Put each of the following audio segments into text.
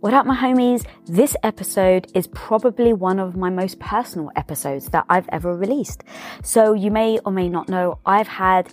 What up, my homies? This episode is probably one of my most personal episodes that I've ever released. So, you may or may not know, I've had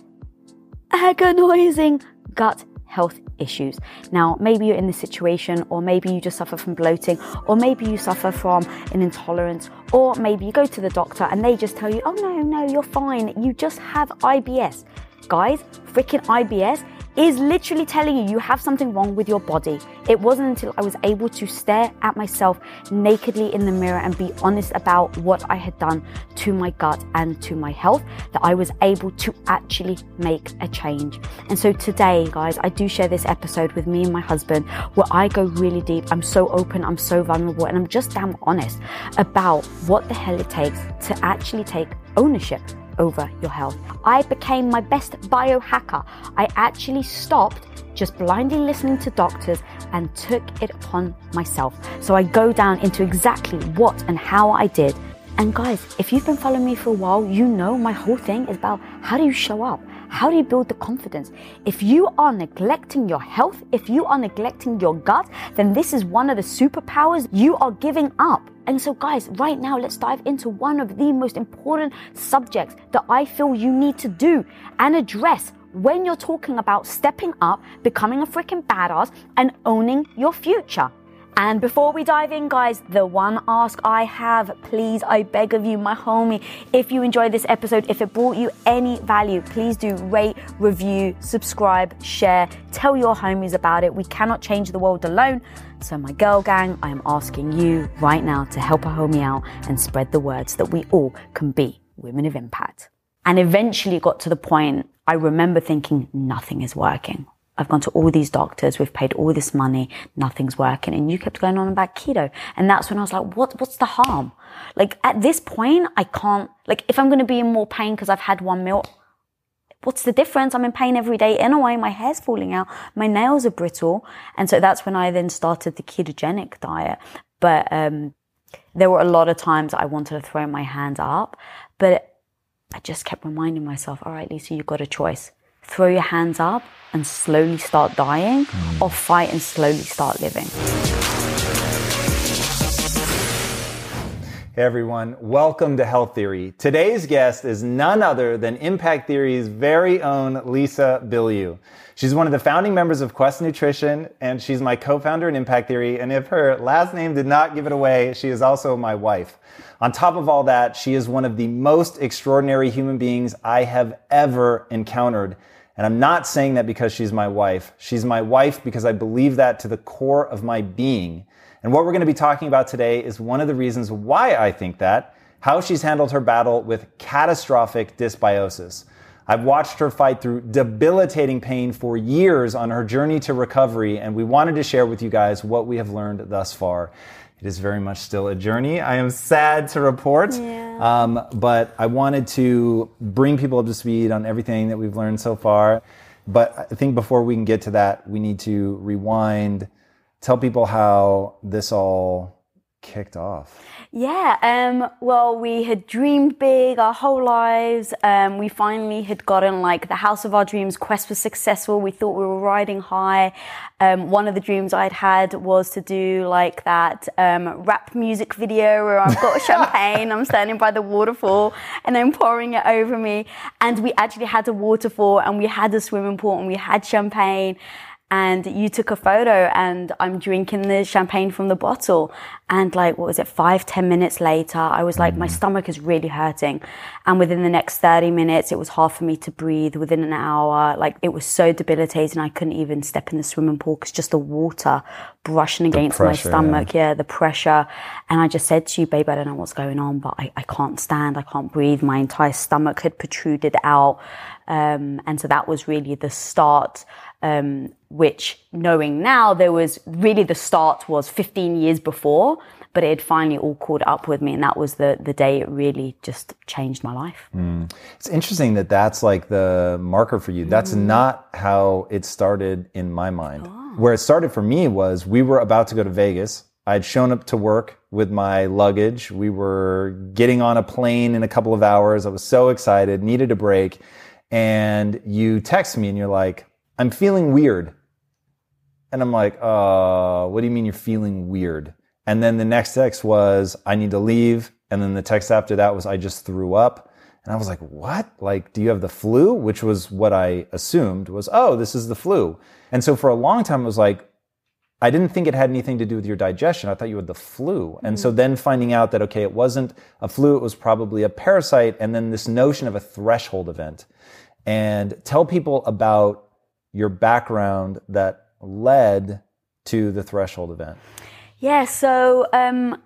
agonizing gut health issues. Now, maybe you're in this situation, or maybe you just suffer from bloating, or maybe you suffer from an intolerance, or maybe you go to the doctor and they just tell you, oh no, no, you're fine, you just have IBS. Guys, freaking IBS is literally telling you you have something wrong with your body. It wasn't until I was able to stare at myself nakedly in the mirror and be honest about what I had done to my gut and to my health that I was able to actually make a change. And so today, guys, I do share this episode with me and my husband where I go really deep. I'm so open, I'm so vulnerable, and I'm just damn honest about what the hell it takes to actually take ownership over your health. I became my best biohacker. I actually stopped just blindly listening to doctors and took it upon myself. So I go down into exactly what and how I did. And guys, if you've been following me for a while, you know my whole thing is about how do you show up? How do you build the confidence? If you are neglecting your health, if you are neglecting your gut, then this is one of the superpowers you are giving up. And so, guys, right now, let's dive into one of the most important subjects that I feel you need to do and address when you're talking about stepping up, becoming a freaking badass, and owning your future. And before we dive in, guys, the one ask I have, please, I beg of you, my homie, if you enjoyed this episode, if it brought you any value, please do rate, review, subscribe, share, tell your homies about it. We cannot change the world alone. So, my girl gang, I am asking you right now to help a homie out and spread the words that we all can be women of impact. And eventually got to the point I remember thinking, nothing is working. I've gone to all these doctors. We've paid all this money. Nothing's working. And you kept going on about keto. And that's when I was like, what, what's the harm? Like at this point, I can't, like if I'm going to be in more pain because I've had one meal, what's the difference? I'm in pain every day anyway. My hair's falling out. My nails are brittle. And so that's when I then started the ketogenic diet. But, um, there were a lot of times I wanted to throw my hands up, but I just kept reminding myself, all right, Lisa, you've got a choice. Throw your hands up and slowly start dying mm. or fight and slowly start living. Hey everyone, welcome to Health Theory. Today's guest is none other than Impact Theory's very own Lisa Bilyeu. She's one of the founding members of Quest Nutrition, and she's my co-founder in Impact Theory. And if her last name did not give it away, she is also my wife. On top of all that, she is one of the most extraordinary human beings I have ever encountered. And I'm not saying that because she's my wife. She's my wife because I believe that to the core of my being. And what we're going to be talking about today is one of the reasons why I think that, how she's handled her battle with catastrophic dysbiosis. I've watched her fight through debilitating pain for years on her journey to recovery, and we wanted to share with you guys what we have learned thus far. It is very much still a journey. I am sad to report, yeah. um, but I wanted to bring people up to speed on everything that we've learned so far. But I think before we can get to that, we need to rewind tell people how this all kicked off. Yeah, um, well, we had dreamed big our whole lives. Um, we finally had gotten like the house of our dreams. Quest was successful. We thought we were riding high. Um, one of the dreams I'd had was to do like that um, rap music video where I've got champagne, I'm standing by the waterfall, and I'm pouring it over me. And we actually had a waterfall, and we had a swimming pool, and we had champagne and you took a photo and I'm drinking the champagne from the bottle. And like, what was it? Five, ten minutes later, I was like, my mm. stomach is really hurting. And within the next 30 minutes, it was hard for me to breathe. Within an hour, like it was so debilitating. I couldn't even step in the swimming pool because just the water brushing against pressure, my stomach. Yeah. yeah. the pressure. And I just said to you, babe, I don't know what's going on, but I, I can't stand. I can't breathe. My entire stomach had protruded out. Um, and so that was really the start um, which knowing now there was really the start was 15 years before, but it had finally all caught up with me. And that was the, the day it really just changed my life. Mm. It's interesting that that's like the marker for you. That's mm. not how it started in my mind. Oh. Where it started for me was we were about to go to Vegas. I'd shown up to work with my luggage. We were getting on a plane in a couple of hours. I was so excited, needed a break. And you text me and you're like, I'm feeling weird. And I'm like, uh, what do you mean you're feeling weird? And then the next text was, I need to leave. And then the text after that was, I just threw up. And I was like, what? Like, do you have the flu? Which was what I assumed was, oh, this is the flu. And so for a long time, it was like, I didn't think it had anything to do with your digestion. I thought you had the flu. And mm-hmm. so then finding out that, okay, it wasn't a flu, it was probably a parasite. And then this notion of a threshold event. And tell people about your background that led to the threshold event. Yeah. So, um,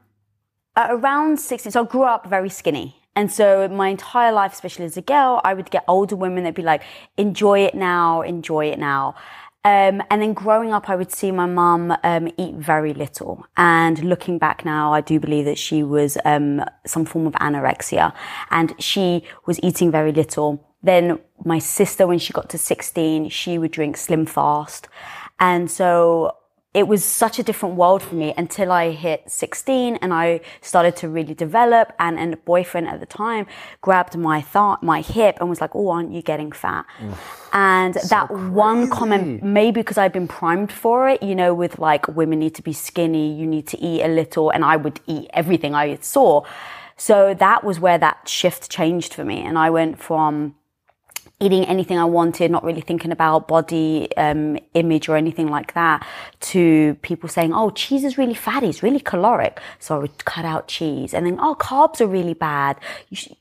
around 16, so I grew up very skinny. And so my entire life, especially as a girl, I would get older women that'd be like, enjoy it now, enjoy it now. Um, and then growing up, I would see my mum um, eat very little. And looking back now, I do believe that she was um, some form of anorexia, and she was eating very little. Then my sister, when she got to 16, she would drink Slim Fast. And so it was such a different world for me until I hit 16 and I started to really develop and, and a boyfriend at the time grabbed my thought, my hip and was like, Oh, aren't you getting fat? and so that crazy. one comment, maybe because I've been primed for it, you know, with like women need to be skinny, you need to eat a little and I would eat everything I saw. So that was where that shift changed for me. And I went from eating anything I wanted, not really thinking about body um, image or anything like that, to people saying, "Oh, cheese is really fatty, it's really caloric," so I would cut out cheese, and then, "Oh, carbs are really bad,"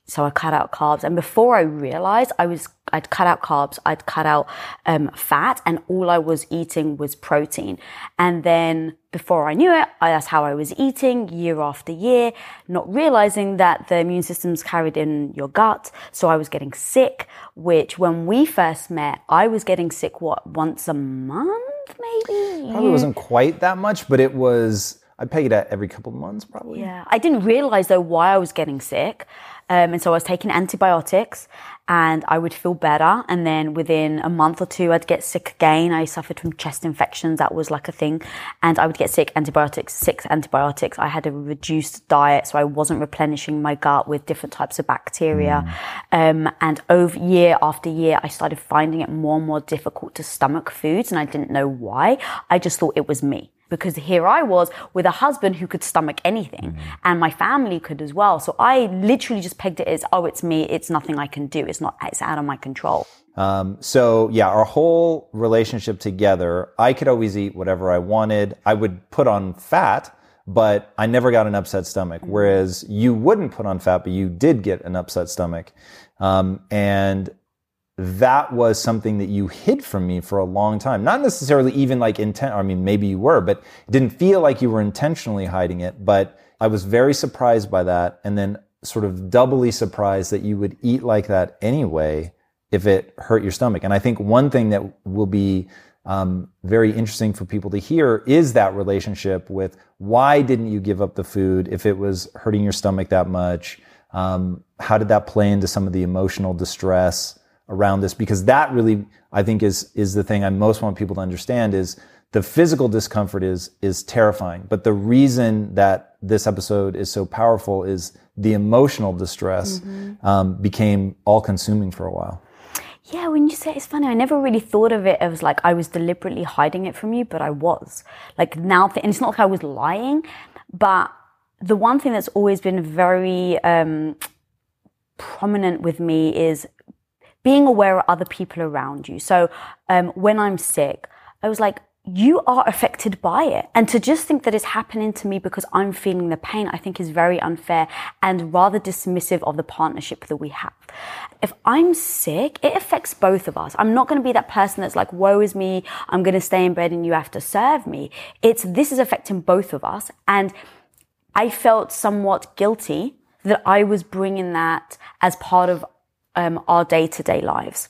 so I cut out carbs, and before I realized, I was I'd cut out carbs, I'd cut out um, fat, and all I was eating was protein. And then before I knew it, I, that's how I was eating year after year, not realizing that the immune system's carried in your gut. So I was getting sick, which when we first met, I was getting sick, what, once a month, maybe? Probably wasn't quite that much, but it was, I'd peg it at every couple of months, probably. Yeah. I didn't realize though why I was getting sick. Um, and so I was taking antibiotics and I would feel better. And then within a month or two, I'd get sick again. I suffered from chest infections. That was like a thing. And I would get sick, antibiotics, six antibiotics. I had a reduced diet. So I wasn't replenishing my gut with different types of bacteria. Mm. Um, and over year after year, I started finding it more and more difficult to stomach foods. And I didn't know why. I just thought it was me because here I was with a husband who could stomach anything mm-hmm. and my family could as well. So I literally just pegged it as, oh, it's me. It's nothing I can do. It's not, it's out of my control. Um, so yeah, our whole relationship together, I could always eat whatever I wanted. I would put on fat, but I never got an upset stomach. Mm-hmm. Whereas you wouldn't put on fat, but you did get an upset stomach. Um, and that was something that you hid from me for a long time. Not necessarily even like intent, I mean, maybe you were, but it didn't feel like you were intentionally hiding it. But I was very surprised by that. And then sort of doubly surprised that you would eat like that anyway if it hurt your stomach. And I think one thing that will be um, very interesting for people to hear is that relationship with why didn't you give up the food if it was hurting your stomach that much? Um, how did that play into some of the emotional distress? Around this because that really I think is is the thing I most want people to understand is the physical discomfort is is terrifying, but the reason that this episode is so powerful is the emotional distress mm-hmm. um, became all consuming for a while. Yeah, when you say it, it's funny, I never really thought of it as like I was deliberately hiding it from you, but I was. Like now, th- and it's not like I was lying, but the one thing that's always been very um, prominent with me is being aware of other people around you. So um, when I'm sick, I was like, you are affected by it. And to just think that it's happening to me because I'm feeling the pain, I think is very unfair and rather dismissive of the partnership that we have. If I'm sick, it affects both of us. I'm not going to be that person that's like, woe is me. I'm going to stay in bed and you have to serve me. It's, this is affecting both of us. And I felt somewhat guilty that I was bringing that as part of um, our day to day lives.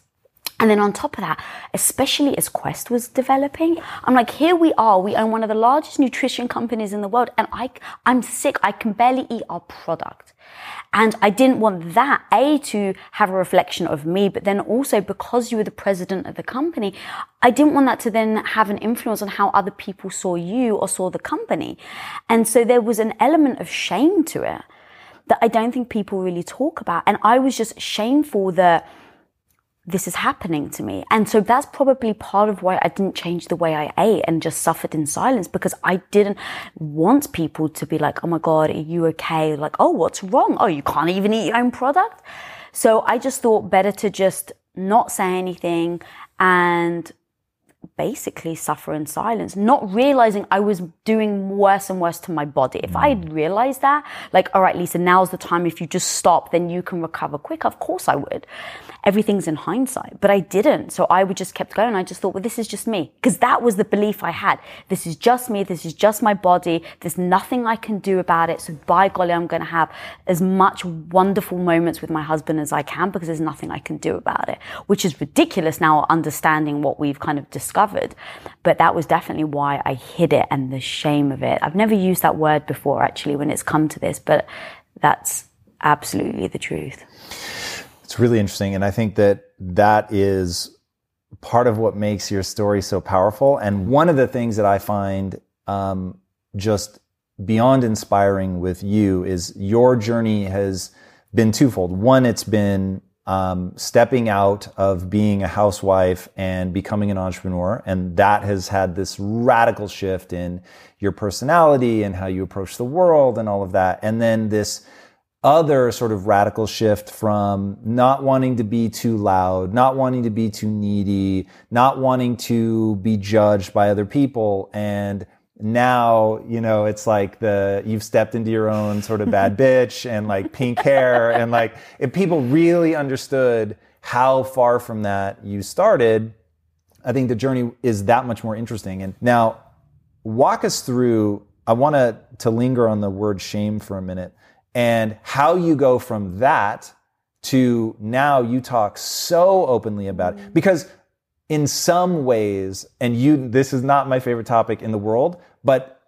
And then on top of that, especially as Quest was developing, I'm like, here we are. We own one of the largest nutrition companies in the world. And I, I'm sick. I can barely eat our product. And I didn't want that, A, to have a reflection of me, but then also because you were the president of the company, I didn't want that to then have an influence on how other people saw you or saw the company. And so there was an element of shame to it that I don't think people really talk about. And I was just shameful that this is happening to me. And so that's probably part of why I didn't change the way I ate and just suffered in silence because I didn't want people to be like, oh my God, are you okay? Like, oh, what's wrong? Oh, you can't even eat your own product. So I just thought better to just not say anything and basically suffer in silence, not realizing I was doing worse and worse to my body. If I had hmm. realized that, like, all right, Lisa, now's the time. If you just stop, then you can recover quicker. Of course I would everything's in hindsight. But I didn't. So I would just kept going. I just thought, well, this is just me. Because that was the belief I had. This is just me. This is just my body. There's nothing I can do about it. So by golly, I'm going to have as much wonderful moments with my husband as I can because there's nothing I can do about it, which is ridiculous now understanding what we've kind of discovered. But that was definitely why I hid it and the shame of it. I've never used that word before actually when it's come to this, but that's absolutely the truth. It's really interesting. And I think that that is part of what makes your story so powerful. And one of the things that I find um, just beyond inspiring with you is your journey has been twofold. One, it's been um, stepping out of being a housewife and becoming an entrepreneur. And that has had this radical shift in your personality and how you approach the world and all of that. And then this other sort of radical shift from not wanting to be too loud, not wanting to be too needy, not wanting to be judged by other people. And now, you know, it's like the, you've stepped into your own sort of bad bitch and like pink hair. And like, if people really understood how far from that you started, I think the journey is that much more interesting. And now, walk us through, I want to, to linger on the word shame for a minute and how you go from that to now you talk so openly about it mm. because in some ways and you this is not my favorite topic in the world but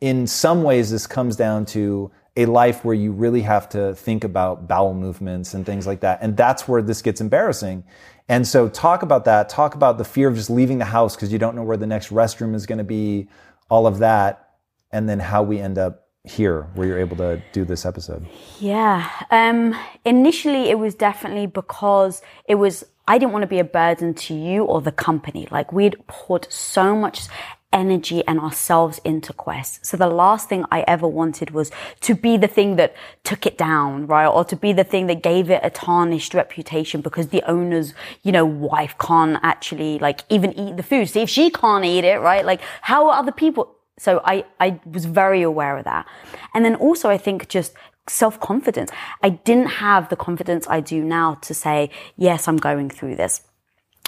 in some ways this comes down to a life where you really have to think about bowel movements and things like that and that's where this gets embarrassing and so talk about that talk about the fear of just leaving the house because you don't know where the next restroom is going to be all of that and then how we end up here where you're able to do this episode? Yeah. Um, initially, it was definitely because it was, I didn't want to be a burden to you or the company. Like we'd put so much energy and ourselves into Quest. So the last thing I ever wanted was to be the thing that took it down, right? Or to be the thing that gave it a tarnished reputation because the owner's, you know, wife can't actually like even eat the food. See if she can't eat it, right? Like how are other people? So I, I was very aware of that. And then also I think just self confidence. I didn't have the confidence I do now to say, yes, I'm going through this.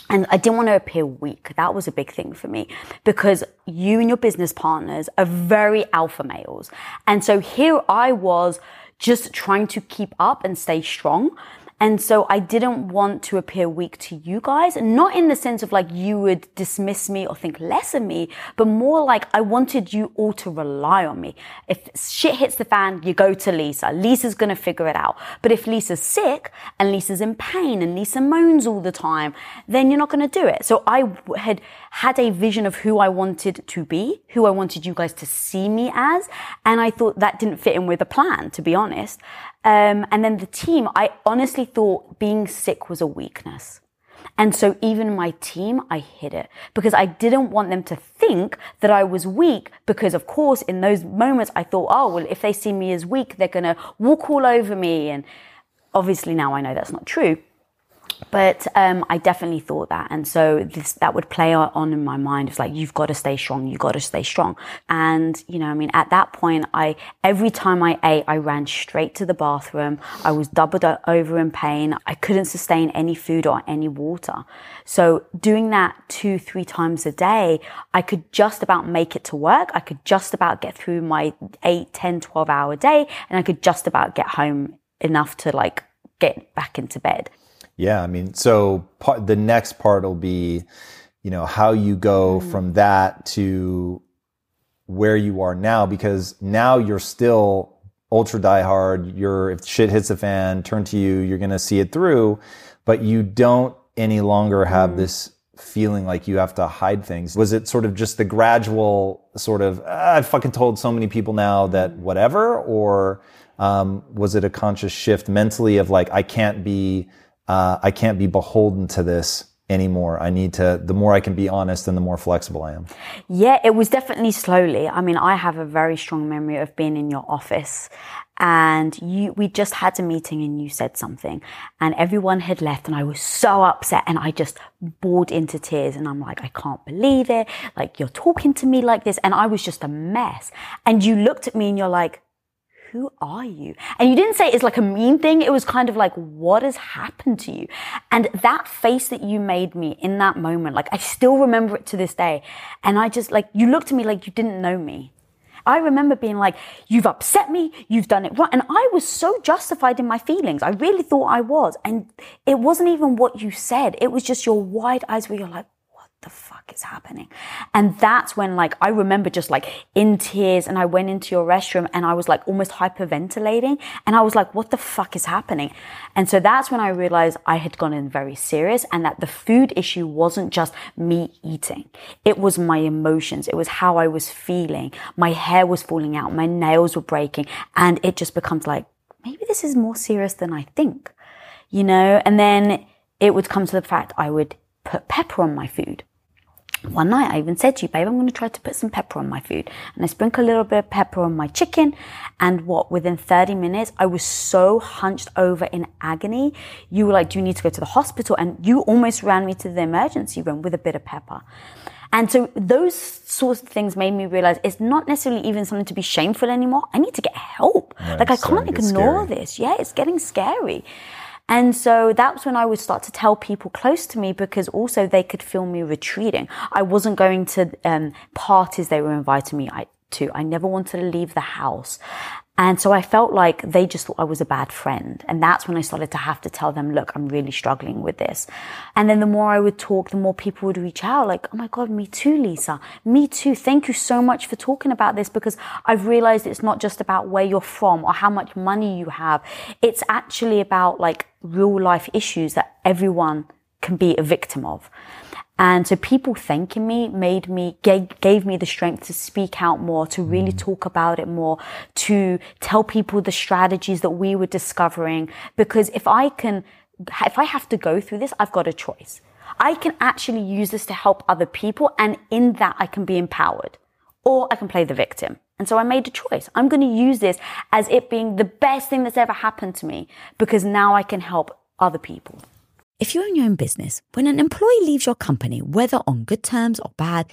And I didn't want to appear weak. That was a big thing for me because you and your business partners are very alpha males. And so here I was just trying to keep up and stay strong. And so I didn't want to appear weak to you guys, not in the sense of like you would dismiss me or think less of me, but more like I wanted you all to rely on me. If shit hits the fan, you go to Lisa. Lisa's gonna figure it out. But if Lisa's sick and Lisa's in pain and Lisa moans all the time, then you're not gonna do it. So I had had a vision of who I wanted to be, who I wanted you guys to see me as, and I thought that didn't fit in with the plan, to be honest. Um, and then the team, I honestly thought being sick was a weakness. And so even my team, I hid it because I didn't want them to think that I was weak because of course in those moments I thought, oh, well, if they see me as weak, they're going to walk all over me. And obviously now I know that's not true. But um, I definitely thought that, and so this that would play on in my mind. It's like you've got to stay strong. You've got to stay strong. And you know, I mean, at that point, I every time I ate, I ran straight to the bathroom. I was doubled over in pain. I couldn't sustain any food or any water. So doing that two, three times a day, I could just about make it to work. I could just about get through my 8, 10, 12 hour day, and I could just about get home enough to like get back into bed. Yeah, I mean, so part, the next part will be, you know, how you go mm. from that to where you are now, because now you're still ultra diehard. You're if shit hits the fan, turn to you. You're going to see it through, but you don't any longer have mm. this feeling like you have to hide things. Was it sort of just the gradual sort of ah, I've fucking told so many people now that whatever, or um, was it a conscious shift mentally of like I can't be uh, I can't be beholden to this anymore. I need to, the more I can be honest and the more flexible I am. Yeah, it was definitely slowly. I mean, I have a very strong memory of being in your office and you, we just had a meeting and you said something and everyone had left and I was so upset and I just bored into tears and I'm like, I can't believe it. Like you're talking to me like this. And I was just a mess. And you looked at me and you're like, who are you? And you didn't say it's like a mean thing. It was kind of like, what has happened to you? And that face that you made me in that moment, like I still remember it to this day. And I just like, you looked at me like you didn't know me. I remember being like, you've upset me, you've done it wrong. And I was so justified in my feelings. I really thought I was. And it wasn't even what you said. It was just your wide eyes where you're like, the fuck is happening? And that's when like I remember just like in tears and I went into your restroom and I was like almost hyperventilating and I was like, what the fuck is happening? And so that's when I realized I had gone in very serious and that the food issue wasn't just me eating. It was my emotions. It was how I was feeling. My hair was falling out. My nails were breaking and it just becomes like, maybe this is more serious than I think, you know? And then it would come to the fact I would put pepper on my food one night I even said to you, babe, I'm going to try to put some pepper on my food. And I sprinkle a little bit of pepper on my chicken. And what, within 30 minutes, I was so hunched over in agony. You were like, do you need to go to the hospital? And you almost ran me to the emergency room with a bit of pepper. And so those sorts of things made me realize it's not necessarily even something to be shameful anymore. I need to get help. Right, like I can't ignore this. Yeah, it's getting scary. And so that's when I would start to tell people close to me because also they could feel me retreating. I wasn't going to um, parties they were inviting me to. I never wanted to leave the house. And so I felt like they just thought I was a bad friend. And that's when I started to have to tell them, look, I'm really struggling with this. And then the more I would talk, the more people would reach out like, oh my God, me too, Lisa. Me too. Thank you so much for talking about this because I've realized it's not just about where you're from or how much money you have. It's actually about like real life issues that everyone can be a victim of. And so people thanking me made me, gave, gave me the strength to speak out more, to really mm. talk about it more, to tell people the strategies that we were discovering. Because if I can, if I have to go through this, I've got a choice. I can actually use this to help other people. And in that, I can be empowered or I can play the victim. And so I made a choice. I'm going to use this as it being the best thing that's ever happened to me because now I can help other people. If you own your own business, when an employee leaves your company, whether on good terms or bad,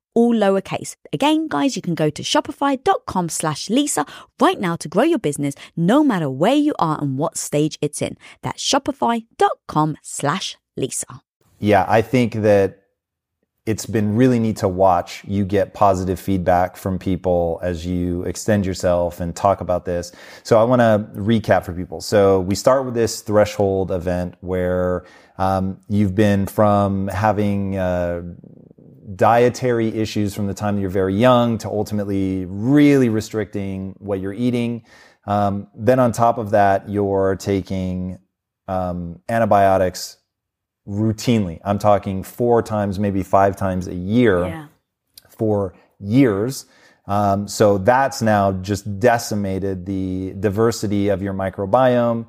all lowercase. Again, guys, you can go to shopify.com slash Lisa right now to grow your business no matter where you are and what stage it's in. That's shopify.com slash Lisa. Yeah, I think that it's been really neat to watch you get positive feedback from people as you extend yourself and talk about this. So I want to recap for people. So we start with this threshold event where um, you've been from having uh, dietary issues from the time that you're very young to ultimately really restricting what you're eating. Um, then on top of that, you're taking um, antibiotics routinely. I'm talking four times, maybe five times a year Yeah. for years. Um, so that's now just decimated the diversity of your microbiome.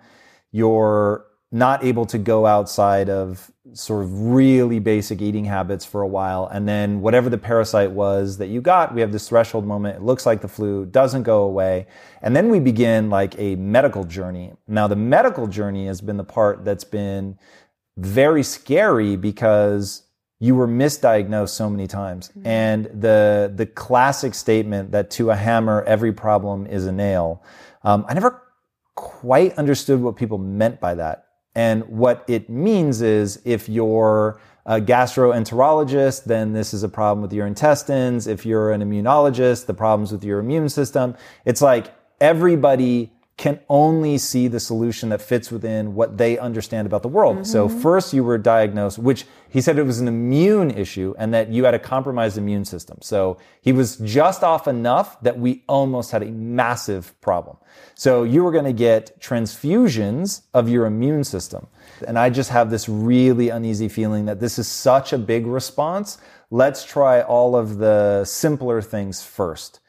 You're not able to go outside of sort of really basic eating habits for a while. And then whatever the parasite was that you got, we have this threshold moment. It looks like the flu, doesn't go away. And then we begin like a medical journey. Now, the medical journey has been the part that's been very scary because you were misdiagnosed so many times. And the the classic statement that to a hammer every problem is a nail. Um, I never quite understood what people meant by that. And what it means is if you're a gastroenterologist, then this is a problem with your intestines. If you're an immunologist, the problems with your immune system. It's like everybody can only see the solution that fits within what they understand about the world. So mm-hmm. first you were diagnosed, which he said it was an immune issue and that you had a compromised immune system. So he was just off enough that we almost had a massive problem. So you were going to get transfusions of your immune system. And I just have this really uneasy feeling that this is such a big response. Let's try all of the simpler things first.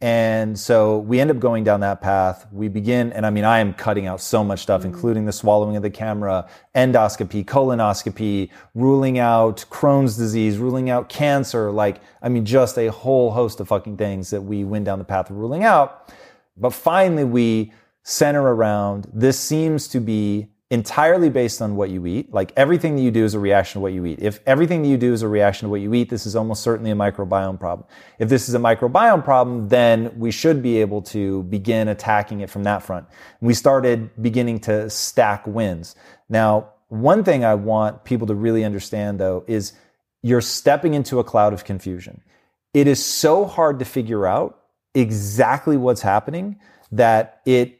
And so we end up going down that path. We begin, and I mean, I am cutting out so much stuff, mm. including the swallowing of the camera, endoscopy, colonoscopy, ruling out Crohn's disease, ruling out cancer. Like, I mean, just a whole host of fucking things that we went down the path of ruling out. But finally, we center around this seems to be entirely based on what you eat. Like everything that you do is a reaction to what you eat. If everything that you do is a reaction to what you eat, this is almost certainly a microbiome problem. If this is a microbiome problem, then we should be able to begin attacking it from that front. We started beginning to stack wins. Now, one thing I want people to really understand though is you're stepping into a cloud of confusion. It is so hard to figure out exactly what's happening that it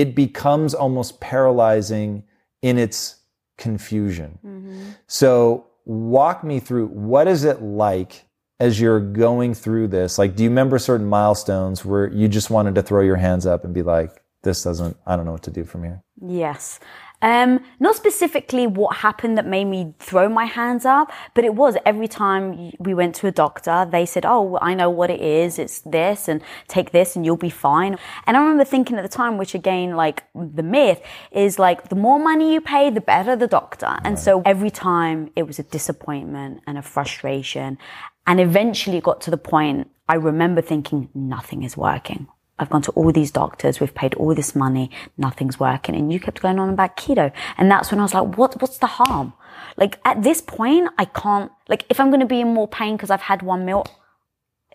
it becomes almost paralyzing in its confusion. Mm-hmm. So, walk me through what is it like as you're going through this? Like, do you remember certain milestones where you just wanted to throw your hands up and be like, this doesn't, I don't know what to do from here? Yes. Um, not specifically what happened that made me throw my hands up, but it was every time we went to a doctor, they said, Oh, I know what it is. It's this and take this and you'll be fine. And I remember thinking at the time, which again, like the myth is like the more money you pay, the better the doctor. And so every time it was a disappointment and a frustration. And eventually it got to the point I remember thinking nothing is working. I've gone to all these doctors. We've paid all this money. Nothing's working. And you kept going on about keto. And that's when I was like, what, what's the harm? Like at this point, I can't, like if I'm going to be in more pain because I've had one meal,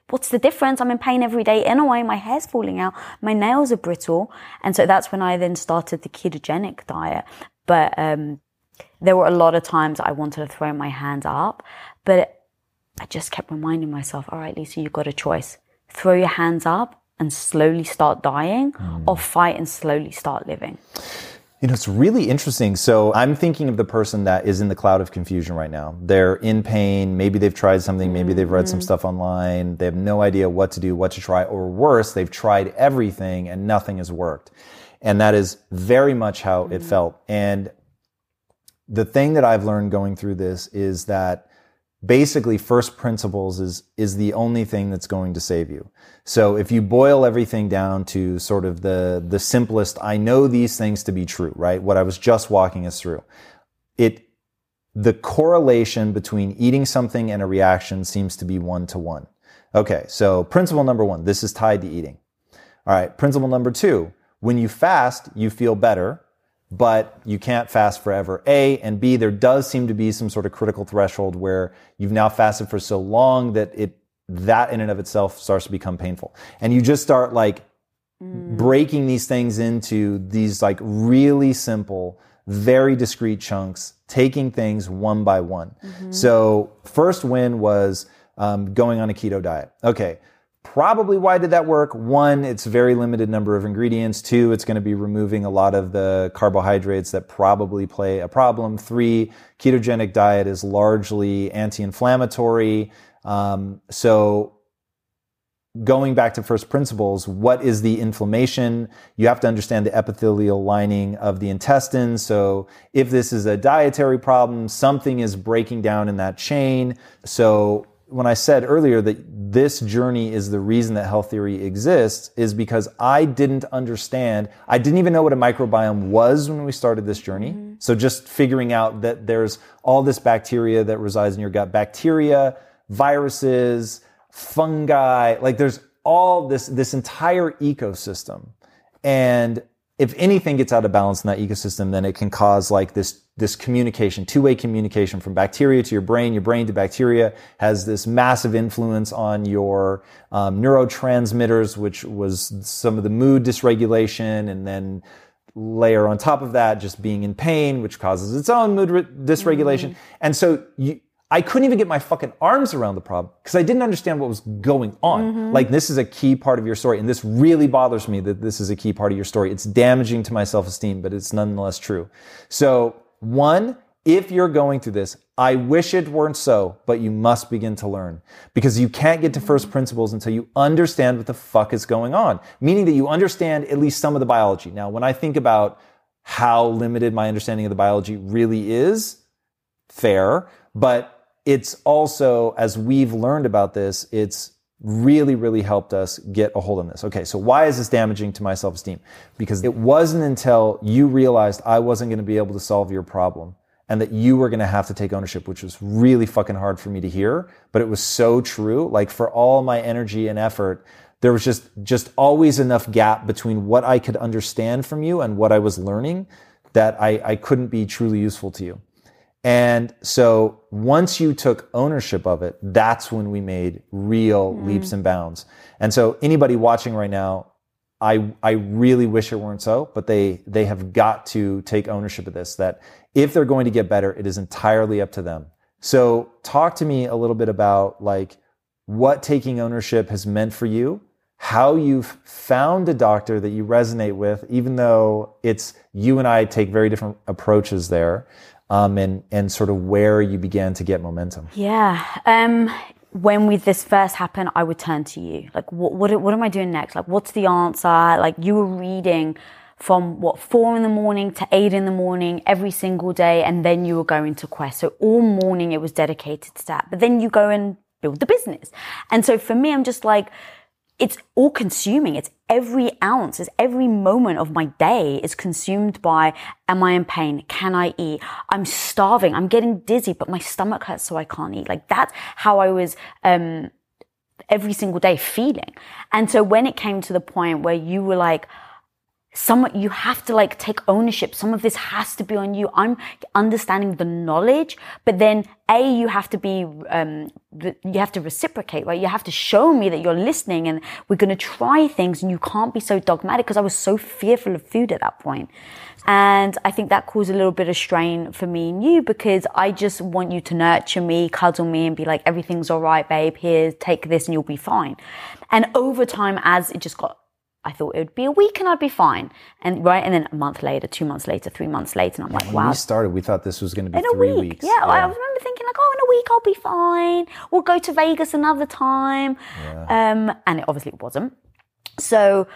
what's the difference? I'm in pain every day anyway. My hair's falling out. My nails are brittle. And so that's when I then started the ketogenic diet. But, um, there were a lot of times I wanted to throw my hands up, but I just kept reminding myself, all right, Lisa, you've got a choice. Throw your hands up and slowly start dying hmm. or fight and slowly start living. You know, it's really interesting. So I'm thinking of the person that is in the cloud of confusion right now. They're in pain. Maybe they've tried something. Maybe they've read some mm-hmm. stuff online. They have no idea what to do, what to try, or worse, they've tried everything and nothing has worked. And that is very much how it mm-hmm. felt. And the thing that I've learned going through this is that basically first principles is is the only thing that's going to save you. So if you boil everything down to sort of the the simplest, I know these things to be true, right? What I was just walking us through. It the correlation between eating something and a reaction seems to be one to one. Okay, so principle number 1, this is tied to eating. All right, principle number 2, when you fast, you feel better but you can't fast forever. A and B, there does seem to be some sort of critical threshold where you've now fasted for so long that it that in and of itself starts to become painful. And you just start like mm. breaking these things into these like really simple, very discrete chunks, taking things one by one. Mm-hmm. So first win was um, going on a keto diet. Okay. Probably why did that work? One, it's very limited number of ingredients. Two, it's going to be removing a lot of the carbohydrates that probably play a problem. Three, ketogenic diet is largely anti-inflammatory. Um, so going back to first principles, what is the inflammation? You have to understand the epithelial lining of the intestine. So if this is a dietary problem, something is breaking down in that chain. So when I said earlier that this journey is the reason that health theory exists is because I didn't understand, I didn't even know what a microbiome was when we started this journey. Mm-hmm. So just figuring out that there's all this bacteria that resides in your gut, bacteria, viruses, fungi, like there's all this, this entire ecosystem. And if anything gets out of balance in that ecosystem, then it can cause like this this communication, two-way communication from bacteria to your brain, your brain to bacteria has this massive influence on your um, neurotransmitters, which was some of the mood dysregulation, and then layer on top of that just being in pain, which causes its own mood re- dysregulation. Mm. And so you, I couldn't even get my fucking arms around the problem because I didn't understand what was going on. Mm-hmm. Like this is a key part of your story, and this really bothers me that this is a key part of your story. It's damaging to my self-esteem, but it's nonetheless true. So one, if you're going through this, I wish it weren't so, but you must begin to learn because you can't get to first principles until you understand what the fuck is going on, meaning that you understand at least some of the biology. Now, when I think about how limited my understanding of the biology really is, fair, but it's also, as we've learned about this, it's really, really helped us get a hold on this. Okay, so why is this damaging to my self esteem? Because it wasn't until you realized I wasn't going to be able to solve your problem and that you were going to have to take ownership, which was really fucking hard for me to hear, but it was so true. Like for all my energy and effort, there was just, just always enough gap between what I could understand from you and what I was learning that I, I couldn't be truly useful to you. And so once you took ownership of it, that's when we made real mm. leaps and bounds. And so anybody watching right now, I, I really wish it weren't so, but they, they have got to take ownership of this, that if they're going to get better, it is entirely up to them. So talk to me a little bit about like what taking ownership has meant for you, how you've found a doctor that you resonate with, even though it's you and I take very different approaches there um, and and sort of where you began to get momentum. Yeah. Um, when we, this first happened, I would turn to you. Like, what, what, what am I doing next? Like, what's the answer? Like, you were reading from what four in the morning to eight in the morning every single day, and then you were going to Quest. So all morning it was dedicated to that. But then you go and build the business. And so for me, I'm just like, it's all consuming. It's every ounce, it's every moment of my day is consumed by, am I in pain? Can I eat? I'm starving. I'm getting dizzy, but my stomach hurts, so I can't eat. Like that's how I was, um, every single day feeling. And so when it came to the point where you were like, some you have to like take ownership. Some of this has to be on you. I'm understanding the knowledge but then a you have to be um, you have to reciprocate right? You have to show me that you're listening and we're going to try things and you can't be so dogmatic because i was so fearful of food at that point. And i think that caused a little bit of strain for me and you because i just want you to nurture me cuddle me and be like everything's all right babe. Here take this and you'll be fine. And over time as it just got I thought it would be a week and I'd be fine. And right, and then a month later, two months later, three months later, and I'm like, when wow. we started, we thought this was going to be in three a week. weeks. Yeah, yeah, I remember thinking like, oh, in a week I'll be fine. We'll go to Vegas another time. Yeah. Um, and it obviously wasn't. So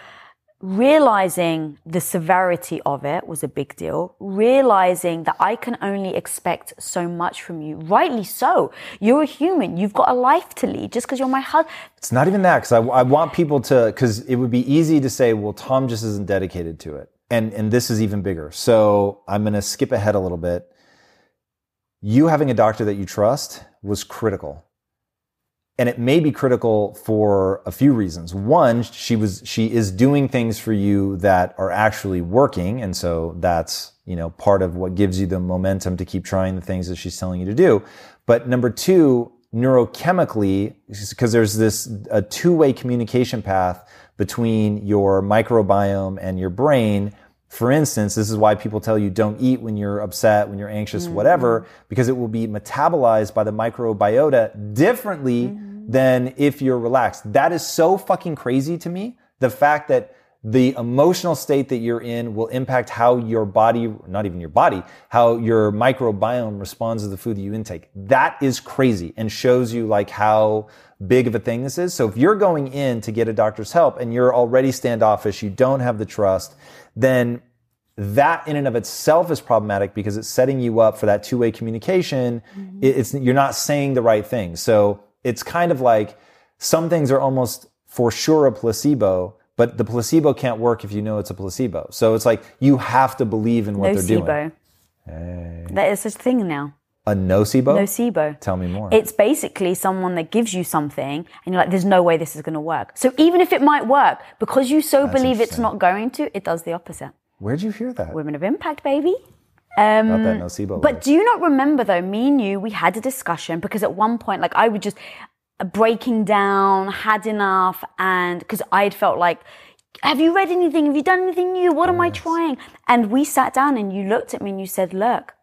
realizing the severity of it was a big deal. Realizing that I can only expect so much from you. Rightly so. You're a human. You've got a life to lead just because you're my husband. It's not even that because I, I want people to, because it would be easy to say, well, Tom just isn't dedicated to it. And, and this is even bigger. So I'm going to skip ahead a little bit. You having a doctor that you trust was critical and it may be critical for a few reasons. One, she was she is doing things for you that are actually working, and so that's you know part of what gives you the momentum to keep trying the things that she's telling you to do. But number two, neurochemically, because there's this a two way communication path between your microbiome and your brain. For instance, this is why people tell you don't eat when you're upset, when you're anxious, mm-hmm. whatever, because it will be metabolized by the microbiota differently mm-hmm than if you're relaxed. That is so fucking crazy to me. The fact that the emotional state that you're in will impact how your body, not even your body, how your microbiome responds to the food that you intake. That is crazy and shows you like how big of a thing this is. So if you're going in to get a doctor's help and you're already standoffish, you don't have the trust, then that in and of itself is problematic because it's setting you up for that two-way communication. Mm-hmm. It's, you're not saying the right thing. So it's kind of like some things are almost for sure a placebo, but the placebo can't work if you know it's a placebo. So it's like you have to believe in what nocebo. they're doing. Hey. There is such a thing now. A nocebo? Nocebo. Tell me more. It's basically someone that gives you something and you're like, there's no way this is going to work. So even if it might work, because you so That's believe it's not going to, it does the opposite. Where'd you hear that? Women of Impact, baby. Um, Not that nocebo. But do you not remember though, me and you, we had a discussion because at one point, like I would just breaking down, had enough, and because I'd felt like, have you read anything? Have you done anything new? What am I trying? And we sat down and you looked at me and you said, look,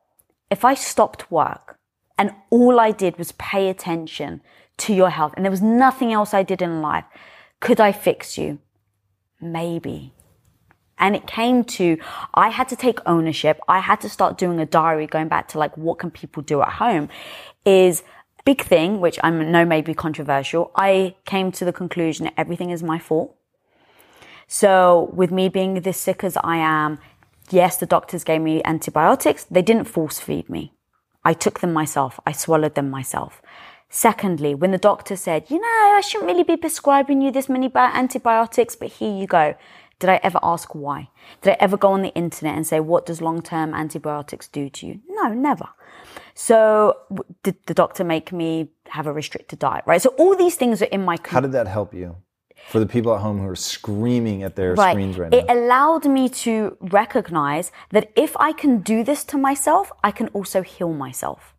if I stopped work and all I did was pay attention to your health and there was nothing else I did in life, could I fix you? Maybe. And it came to, I had to take ownership. I had to start doing a diary going back to like, what can people do at home is big thing, which I know may be controversial. I came to the conclusion that everything is my fault. So with me being this sick as I am, yes, the doctors gave me antibiotics. They didn't force feed me. I took them myself. I swallowed them myself. Secondly, when the doctor said, you know, I shouldn't really be prescribing you this many antibiotics, but here you go. Did I ever ask why? Did I ever go on the internet and say, what does long-term antibiotics do to you? No, never. So did the doctor make me have a restricted diet, right? So all these things are in my. How did that help you? For the people at home who are screaming at their right. screens right now. It allowed me to recognize that if I can do this to myself, I can also heal myself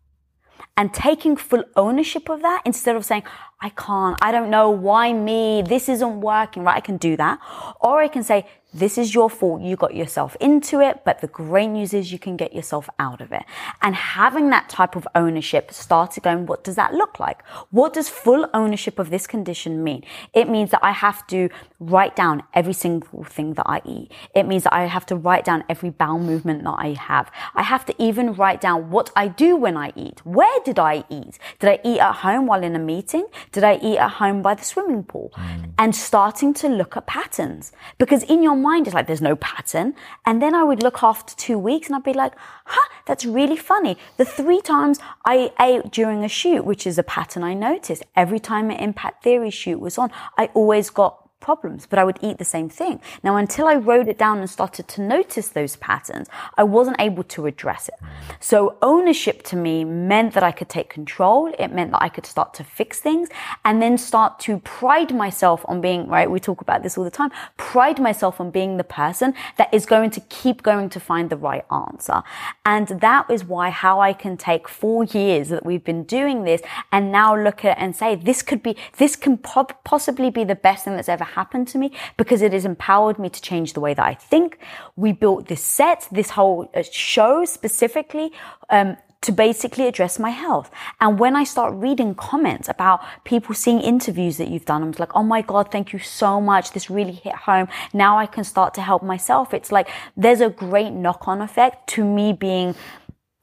and taking full ownership of that instead of saying, I can't, I don't know why me, this isn't working, right? I can do that. Or I can say, this is your fault. You got yourself into it, but the great news is you can get yourself out of it. And having that type of ownership started going, what does that look like? What does full ownership of this condition mean? It means that I have to write down every single thing that I eat. It means that I have to write down every bowel movement that I have. I have to even write down what I do when I eat. Where did I eat? Did I eat at home while in a meeting? Did I eat at home by the swimming pool? Mm. And starting to look at patterns because in your mind is like, there's no pattern. And then I would look after two weeks and I'd be like, huh, that's really funny. The three times I ate during a shoot, which is a pattern I noticed, every time an impact theory shoot was on, I always got problems, but I would eat the same thing. Now, until I wrote it down and started to notice those patterns, I wasn't able to address it. So ownership to me meant that I could take control. It meant that I could start to fix things and then start to pride myself on being, right? We talk about this all the time. Pride myself on being the person that is going to keep going to find the right answer. And that is why how I can take four years that we've been doing this and now look at it and say, this could be, this can possibly be the best thing that's ever happened to me because it has empowered me to change the way that I think. We built this set, this whole uh, show specifically, um, to basically address my health. And when I start reading comments about people seeing interviews that you've done, I'm like, oh my God, thank you so much. This really hit home. Now I can start to help myself. It's like there's a great knock on effect to me being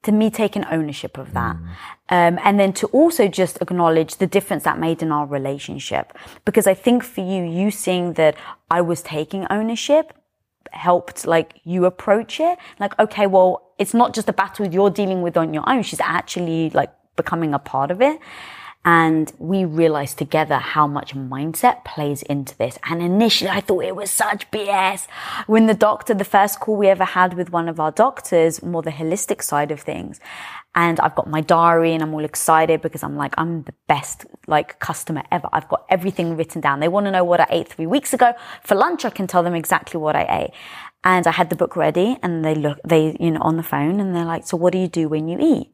to me taking ownership of that. Um, and then to also just acknowledge the difference that made in our relationship. Because I think for you, you seeing that I was taking ownership helped like you approach it. Like, okay, well, it's not just a battle you're dealing with on your own. She's actually like becoming a part of it. And we realized together how much mindset plays into this. And initially I thought it was such BS. When the doctor, the first call we ever had with one of our doctors, more the holistic side of things. And I've got my diary and I'm all excited because I'm like, I'm the best like customer ever. I've got everything written down. They want to know what I ate three weeks ago. For lunch, I can tell them exactly what I ate. And I had the book ready and they look, they, you know, on the phone and they're like, so what do you do when you eat?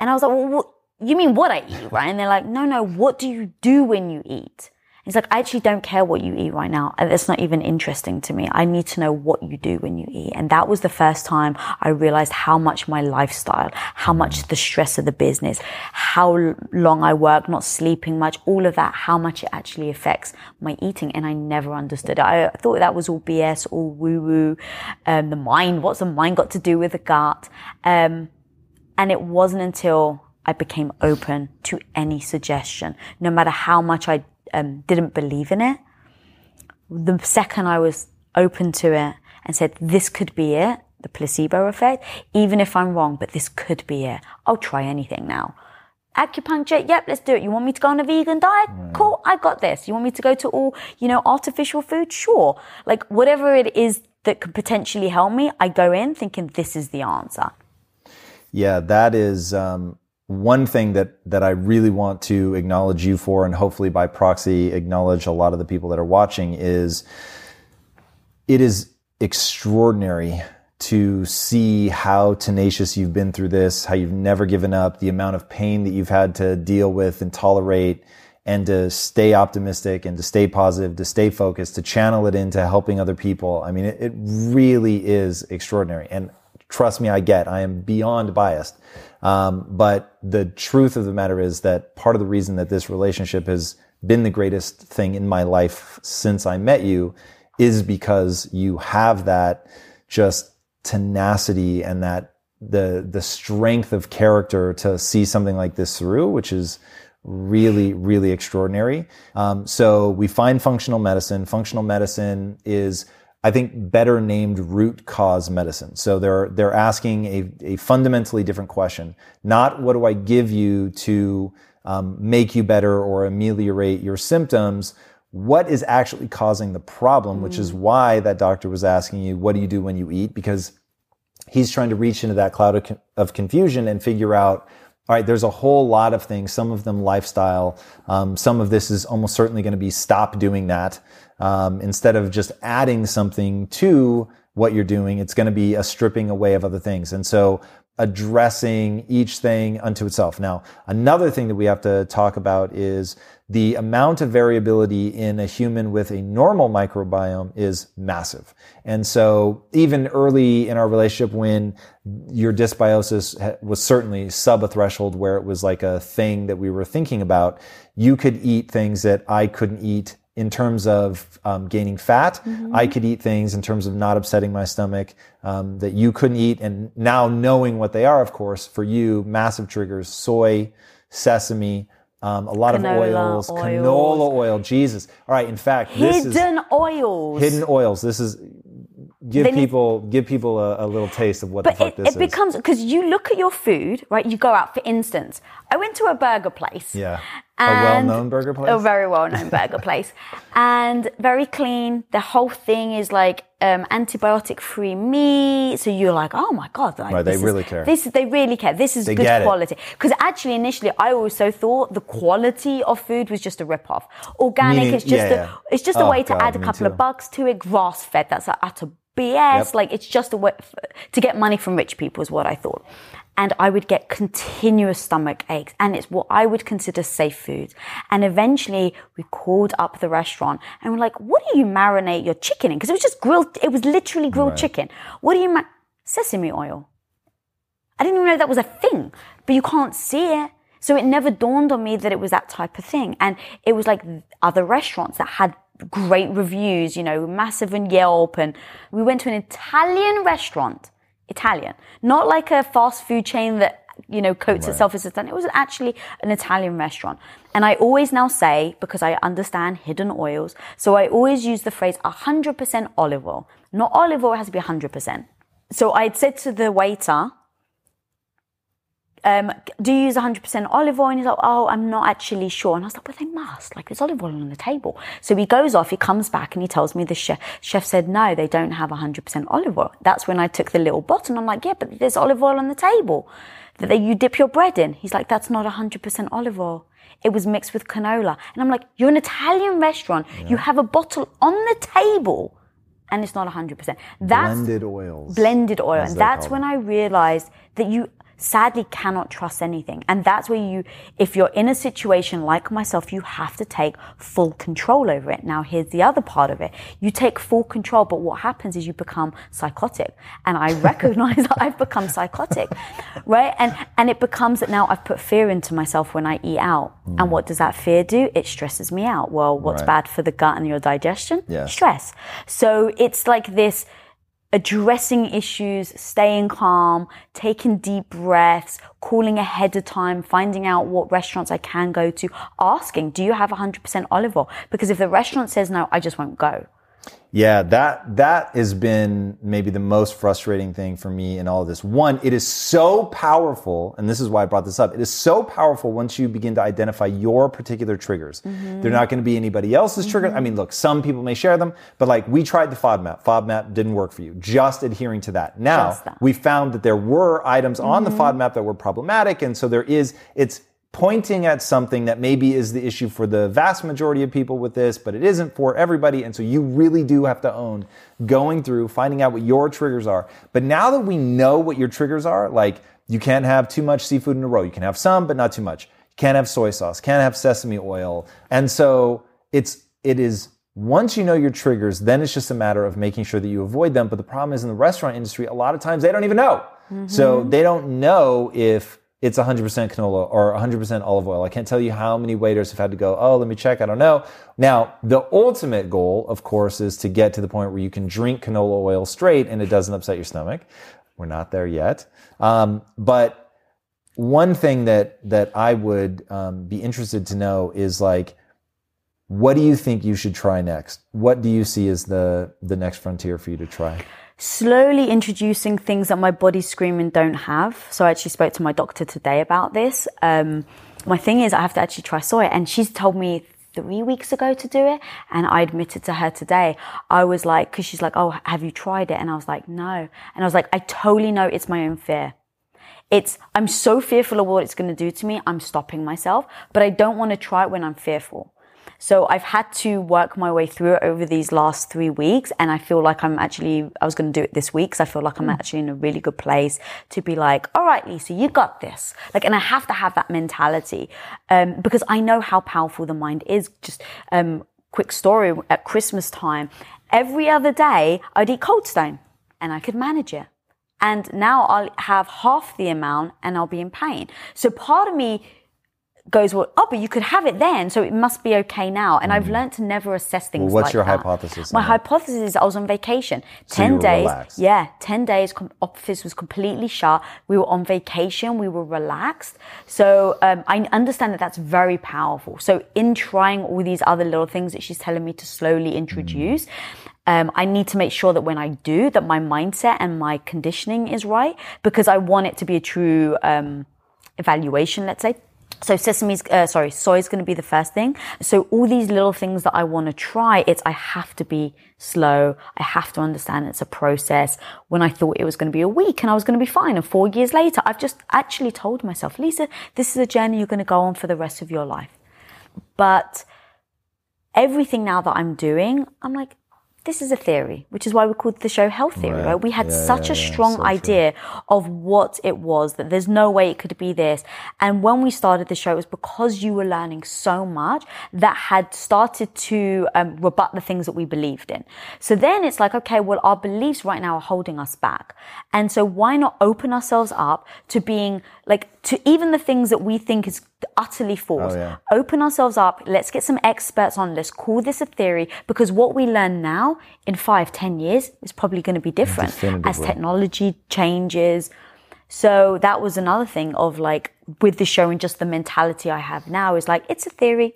And I was like, well, you mean what I eat, right? And they're like, no, no, what do you do when you eat? He's like, I actually don't care what you eat right now. That's not even interesting to me. I need to know what you do when you eat. And that was the first time I realized how much my lifestyle, how much the stress of the business, how long I work, not sleeping much, all of that, how much it actually affects my eating. And I never understood it. I thought that was all BS, all woo woo. Um, the mind, what's the mind got to do with the gut? Um, and it wasn't until I became open to any suggestion, no matter how much I um, didn't believe in it. The second I was open to it and said, this could be it, the placebo effect, even if I'm wrong, but this could be it. I'll try anything now. Acupuncture, yep, let's do it. You want me to go on a vegan diet? Cool, I got this. You want me to go to all, you know, artificial food? Sure. Like whatever it is that could potentially help me, I go in thinking this is the answer. Yeah, that is um, one thing that that I really want to acknowledge you for, and hopefully by proxy acknowledge a lot of the people that are watching is it is extraordinary to see how tenacious you've been through this, how you've never given up, the amount of pain that you've had to deal with and tolerate, and to stay optimistic and to stay positive, to stay focused, to channel it into helping other people. I mean, it, it really is extraordinary. And trust me, I get, I am beyond biased. Um, but the truth of the matter is that part of the reason that this relationship has been the greatest thing in my life since I met you is because you have that just tenacity and that the the strength of character to see something like this through, which is really really extraordinary. Um, so we find functional medicine. Functional medicine is I think better named root cause medicine. So they're they're asking a, a fundamentally different question. Not what do I give you to um, make you better or ameliorate your symptoms. What is actually causing the problem? Mm. Which is why that doctor was asking you, what do you do when you eat? Because he's trying to reach into that cloud of, of confusion and figure out all right, there's a whole lot of things, some of them lifestyle. Um, some of this is almost certainly going to be stop doing that. Um, instead of just adding something to what you're doing, it's going to be a stripping away of other things. And so addressing each thing unto itself. Now, another thing that we have to talk about is the amount of variability in a human with a normal microbiome is massive. And so even early in our relationship when your dysbiosis was certainly sub a threshold where it was like a thing that we were thinking about, you could eat things that I couldn't eat in terms of um, gaining fat. Mm-hmm. I could eat things in terms of not upsetting my stomach um, that you couldn't eat. And now knowing what they are, of course, for you, massive triggers, soy, sesame, um, a lot canola of oils, oils, canola oil. Jesus. All right. In fact, hidden this is oils. Hidden oils. This is give people give people a, a, little taste of what the fuck it, this it becomes because you look at your food, right? You go out, for instance, I went to a burger place. Yeah. A well-known burger place. A very well-known burger place, and very clean. The whole thing is like um, antibiotic-free meat. So you're like, oh my god, like, right? They really is, care. This they really care. This is they good quality. Because actually, initially, I also thought the quality of food was just a rip-off. Organic Meaning, is just yeah, a, yeah. it's just oh, a way to god, add a couple too. of bucks to it. Grass-fed. That's an utter BS. Yep. Like it's just a way to get money from rich people is what I thought. And I would get continuous stomach aches and it's what I would consider safe food. And eventually we called up the restaurant and we're like, what do you marinate your chicken in? Because it was just grilled, it was literally grilled right. chicken. What do you ma- sesame oil? I didn't even know that was a thing, but you can't see it. So it never dawned on me that it was that type of thing. And it was like other restaurants that had great reviews, you know, massive and Yelp. And we went to an Italian restaurant Italian, not like a fast food chain that you know coats Right. itself as Italian. It was actually an Italian restaurant, and I always now say because I understand hidden oils, so I always use the phrase 100% olive oil. Not olive oil it has to be 100%. So I'd said to the waiter, um, do you use 100% olive oil? And he's like, oh, I'm not actually sure. And I was like, but they must. Like, there's olive oil on the table. So he goes off, he comes back and he tells me the chef, chef said, no, they don't have 100% olive oil. That's when I took the little bottle and I'm like, yeah, but there's olive oil on the table that they- you dip your bread in. He's like, that's not 100% olive oil. It was mixed with canola. And I'm like, you're an Italian restaurant. You have a bottle on the table and it's not 100%. That's Blended oils. blended oil. And that's when I realized that you sadly cannot trust anything. And that's where you, if you're in a situation like myself, you have to take full control over it. Now, here's the other part of it. You take full control, but what happens is you become psychotic. And I recognize that I've become psychotic, right? And, and it becomes that now I've put fear into myself when I eat out. Hmm. And what does that fear do? It stresses me out. Well, what's Right. bad for the gut and your digestion? Stress. So it's like this, addressing issues, staying calm, taking deep breaths, calling ahead of time, finding out what restaurants I can go to, asking, do you have 100% olive oil? Because if the restaurant says no, I just won't go. Yeah, that that has been maybe the most frustrating thing for me in all of this. One, it is so powerful, and this is why I brought this up. It is so powerful once you begin to identify your particular triggers. Mm-hmm. They're not going to be anybody else's trigger. Mm-hmm. I mean, look, some people may share them, but like we tried the FODMAP. FODMAP didn't work for you. Just adhering to that. Now that. we found that there were items on the mm-hmm. FODMAP that were problematic, and so there is it's pointing at something that maybe is the issue for the vast majority of people with this, but it isn't for everybody. And so you really do have to own going through, finding out what your triggers are. But now that we know what your triggers are, like you can't have too much seafood in a row. You can have some, but not too much. You can't have soy sauce, can't have sesame oil. And so it's, it is once you know your triggers, then it's just a matter of making sure that you avoid them. But the problem is in the restaurant industry, a lot of times they don't even know. So mm-hmm. they don't know if it's 100% canola or 100% olive oil. I can't tell you how many waiters have had to go, oh, let me check, I don't know. Now, the ultimate goal, of course, is to get to the point where you can drink canola oil straight and it doesn't upset your stomach. We're not there yet. Um, but one thing that, that I would um, be interested to know is like, what do you think you should try next? What do you see as the, the next frontier for you to try? Slowly introducing things that my body's screaming don't have. So I actually spoke to my doctor today about this. Um, my thing is I have to actually try soy and she's told me three weeks ago to do it. And I admitted to her today, I was like, cause she's like, Oh, have you tried it? And I was like, no. And I was like, I totally know it's my own fear. It's, I'm so fearful of what it's going to do to me. I'm stopping myself, but I don't want to try it when I'm fearful. So I've had to work my way through it over these last three weeks. And I feel like I'm actually, I was going to do it this week. because I feel like I'm actually in a really good place to be like, all right, Lisa, you got this. Like, and I have to have that mentality, um, because I know how powerful the mind is. Just, um, quick story at Christmas time. Every other day I'd eat Cold Stone and I could manage it. And now I'll have half the amount and I'll be in pain. So part of me goes, well, oh, but you could have it then, so it must be okay now. And I've learned to never assess things Mm. Well, what's like your that. hypothesis My hypothesis is I was on vacation. So Ten days. relaxed. Yeah, ten days. Com- office was completely shut. We were on vacation. We were relaxed. So um, I understand that that's very powerful. So in trying all these other little things that she's telling me to slowly introduce. Um, I need to make sure that when I do, that my mindset and my conditioning is right because I want it to be a true um, evaluation. Let's say. So sesame's, uh, sorry, soy is going to be the first thing. So all these little things that I want to try, it's I have to be slow. I have to understand it's a process. When I thought it was going to be a week and I was going to be fine, and four years later, I've just actually told myself, Lisa, this is a journey you're going to go on for the rest of your life. But everything now that I'm doing, I'm like, this is a theory, which is why we called the show Health Theory, Right. right? We had Yeah, such yeah, a strong So true. idea of what it was, that there's no way it could be this. And when we started the show, it was because you were learning so much that had started to um, rebut the things that we believed in. So then it's like, okay, well, our beliefs right now are holding us back. And so why not open ourselves up to being like, to even the things that we think is utterly false. Oh, yeah. Open ourselves up. Let's get some experts on. Let's call this a theory because what we learn now in five, ten years is probably going to be different as technology changes. So that was another thing of like with the show and just the mentality I have now is like, it's a theory.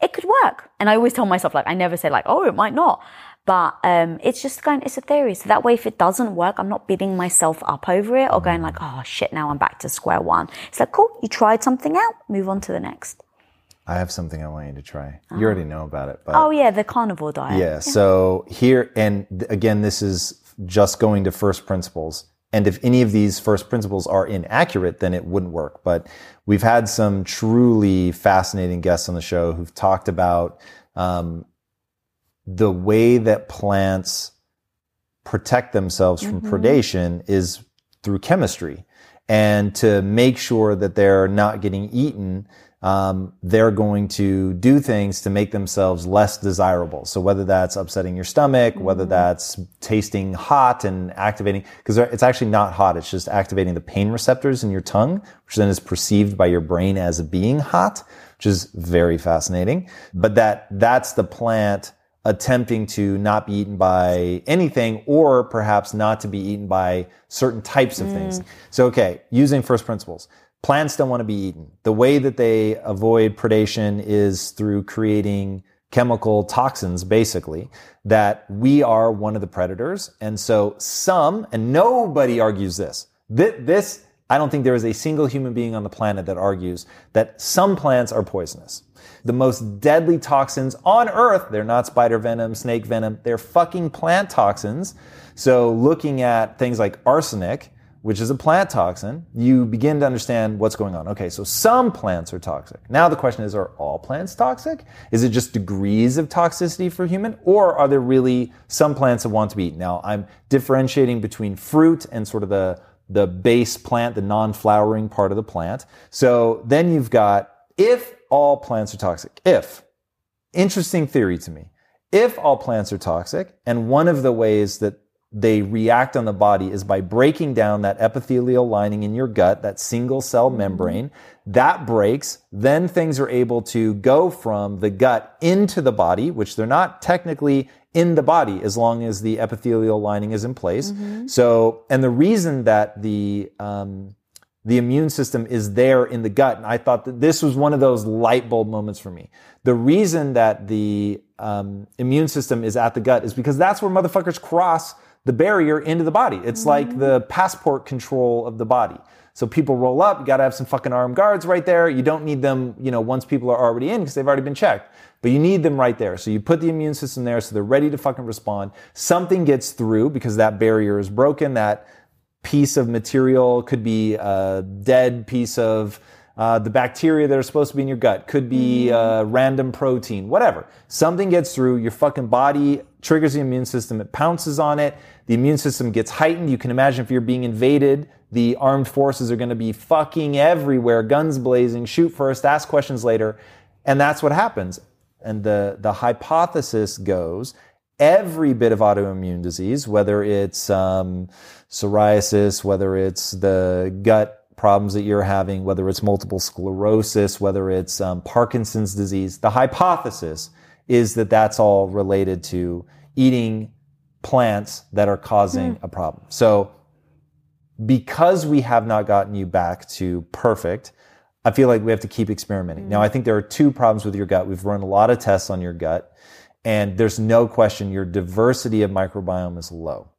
It could work. And I always tell myself like, I never say like, oh, it might not. But um, it's just going, it's a theory. So that way, if it doesn't work, I'm not beating myself up over it or going like, oh shit, now I'm back to square one. It's like, cool, you tried something out, move on to the next. I have something I want you to try. You already know about it, but Oh yeah, the carnivore diet. Yeah. So here, and again, this is just going to first principles. And if any of these first principles are inaccurate, then it wouldn't work. But we've had some truly fascinating guests on the show who've talked about um, the way that plants protect themselves from predation is through chemistry. And to make sure that they're not getting eaten, um, they're going to do things to make themselves less desirable. So whether that's upsetting your stomach, whether that's tasting hot and activating, because it's actually not hot, it's just activating the pain receptors in your tongue, which then is perceived by your brain as being hot, which is very fascinating. But that that's the plant attempting to not be eaten by anything or perhaps not to be eaten by certain types of things. Mm. So, okay, using first principles. Plants don't want to be eaten. The way that they avoid predation is through creating chemical toxins, basically, that we are one of the predators. And so some, and nobody argues this, Thi- this, I don't think there is a single human being on the planet that argues that some plants are poisonous. The most deadly toxins on earth, they're not spider venom, snake venom, they're fucking plant toxins. So looking at things like arsenic, which is a plant toxin, you begin to understand what's going on. Okay, so some plants are toxic. Now the question is, are all plants toxic? Is it just degrees of toxicity for human? Or are there really some plants that want to be eaten? Now I'm differentiating between fruit and sort of the, the base plant, the non-flowering part of the plant. So then you've got, if all plants are toxic, if, interesting theory to me, if all plants are toxic, and one of the ways that they react on the body is by breaking down that epithelial lining in your gut, that single cell membrane. That breaks, then things are able to go from the gut into the body, which they're not technically in the body as long as the epithelial lining is in place. So, and the reason that the um, the immune system is there in the gut. And I thought that this was one of those light bulb moments for me. The reason that the um, immune system is at the gut is because that's where motherfuckers cross the barrier into the body. It's like the passport control of the body. So people roll up, you gotta have some fucking armed guards right there. You don't need them, you know, once people are already in because they've already been checked. But you need them right there. So you put the immune system there so they're ready to fucking respond. Something gets through because that barrier is broken. That piece of material could be a dead piece of uh, the bacteria that are supposed to be in your gut could be a random protein whatever. Something gets through your fucking body triggers the immune system it pounces on it the immune system gets heightened. You can imagine if you're being invaded the armed forces are going to be fucking everywhere guns blazing shoot first ask questions later and that's what happens. And the, the hypothesis goes every bit of autoimmune disease, whether it's um, psoriasis, whether it's the gut problems that you're having, whether it's multiple sclerosis, whether it's um, Parkinson's disease, the hypothesis is that that's all related to eating plants that are causing a problem. So, because we have not gotten you back to perfect, I feel like we have to keep experimenting. Now, I think there are two problems with your gut. We've run a lot of tests on your gut, and there's no question your diversity of microbiome is low.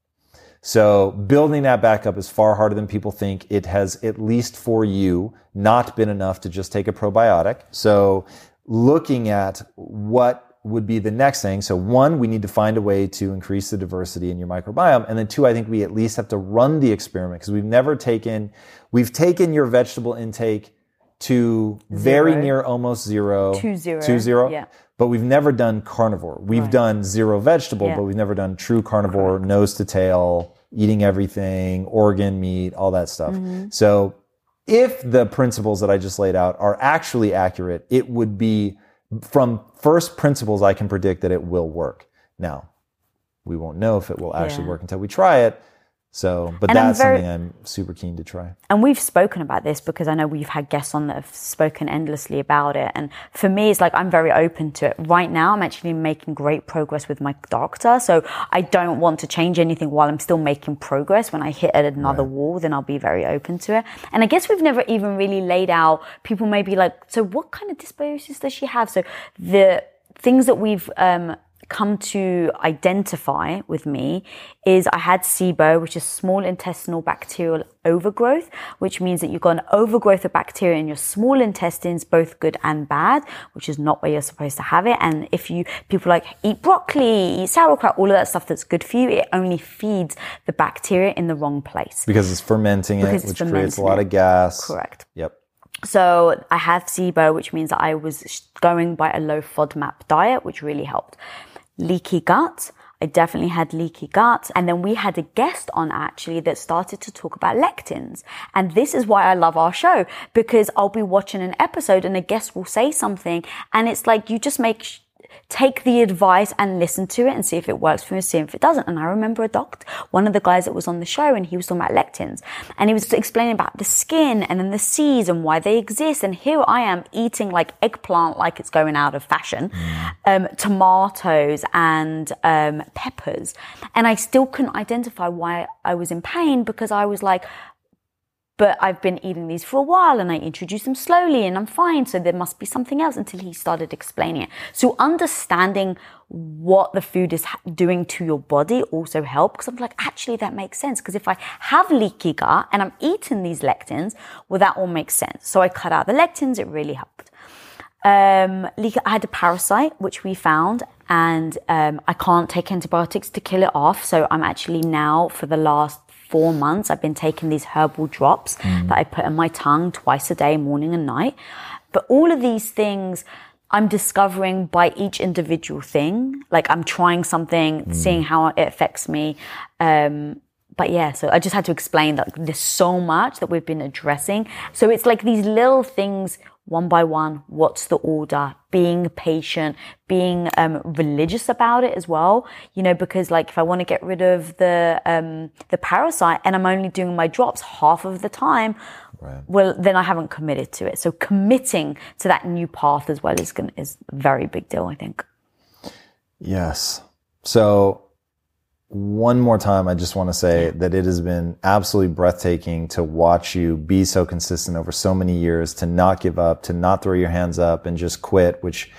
So building that back up is far harder than people think. It has, at least for you, not been enough to just take a probiotic. So looking at what would be the next thing. So one, we need to find a way to increase the diversity in your microbiome. And then two, I think we at least have to run the experiment because we've never taken, we've taken your vegetable intake to very near almost zero. To zero, To zero. yeah. But we've never done carnivore. We've done zero vegetable, Yeah. but we've never done true carnivore, nose to tail, eating everything, organ meat, all that stuff. Mm-hmm. So if the principles that I just laid out are actually accurate, it would be from first principles, I can predict that it will work. Now, we won't know if it will actually Yeah. work until we try it. So, but And I'm that's very- something I'm super keen to try. and we've spoken about this because I know we've had guests on that have spoken endlessly about it. And for me, it's like I'm very open to it. Right now, I'm actually making great progress with my doctor. So I don't want to change anything while I'm still making progress. When I hit at another wall, then I'll be very open to it. And I guess we've never even really laid out, people may be like, so what kind of dysbiosis does she have? So the things that we've, um, come to identify with me is I had SIBO, which is small intestinal bacterial overgrowth, which means that you've got an overgrowth of bacteria in your small intestines, both good and bad, which is not where you're supposed to have it. And if you, people like eat broccoli, eat sauerkraut, all of that stuff that's good for you, it only feeds the bacteria in the wrong place. Because it's fermenting Because it, it's which creates a lot of gas. Correct. Yep. So I had SIBO, which means that I was going by a low FODMAP diet, which really helped. Leaky gut. I definitely had leaky gut. And then we had a guest on actually that started to talk about lectins. And this is why I love our show because I'll be watching an episode and a guest will say something and it's like you just make take the advice and listen to it and see if it works for you, see if it doesn't. And I remember a doctor, one of the guys that was on the show, and he was talking about lectins, and he was explaining about the skin and then the seeds and why they exist. And here I am eating like eggplant, like it's going out of fashion, um, tomatoes and um, peppers, and I still couldn't identify why I was in pain because I was like, but I've been eating these for a while and I introduced them slowly and I'm fine. So there must be something else until he started explaining it. So understanding what the food is doing to your body also helped because I'm like, actually, that makes sense. Because if I have leaky gut and I'm eating these lectins, well, that all makes sense. So I cut out the lectins. It really helped. Um, leak- I had a parasite, which we found, and um, I can't take antibiotics to kill it off. So I'm actually now, for the last four months, I've been taking these herbal drops that I put in my tongue twice a day, morning and night. But all of these things, I'm discovering by each individual thing. Like I'm trying something, seeing how it affects me. Um, but yeah, so I just had to explain that there's so much that we've been addressing. So it's like these little things one by one. What's the order? Being patient, being um, religious about it as well. You know, because like if I want to get rid of the um, the parasite and I'm only doing my drops half of the time, well, then I haven't committed to it. So committing to that new path as well is gonna, is a very big deal. I think. Yes. So, one more time, I just want to say that it has been absolutely breathtaking to watch you be so consistent over so many years, to not give up, to not throw your hands up and just quit, which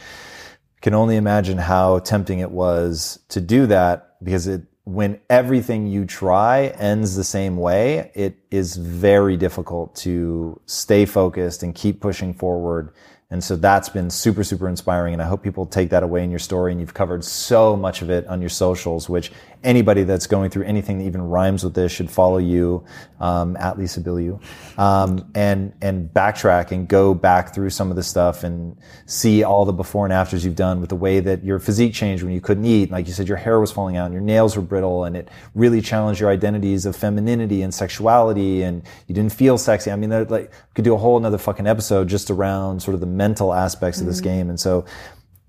can only imagine how tempting it was to do that because it, when everything you try ends the same way, it is very difficult to stay focused and keep pushing forward. And so that's been super, super inspiring. And I hope people take that away in your story. And you've covered so much of it on your socials, which anybody that's going through anything that even rhymes with this should follow you um, at Lisa Bilyeu, um, and and backtrack and go back through some of the stuff and see all the before and afters you've done with the way that your physique changed when you couldn't eat. Like you said, your hair was falling out, and your nails were brittle, and it really challenged your identities of femininity and sexuality, and you didn't feel sexy. I mean, like could do a whole another fucking episode just around sort of the mental aspects of this game, and so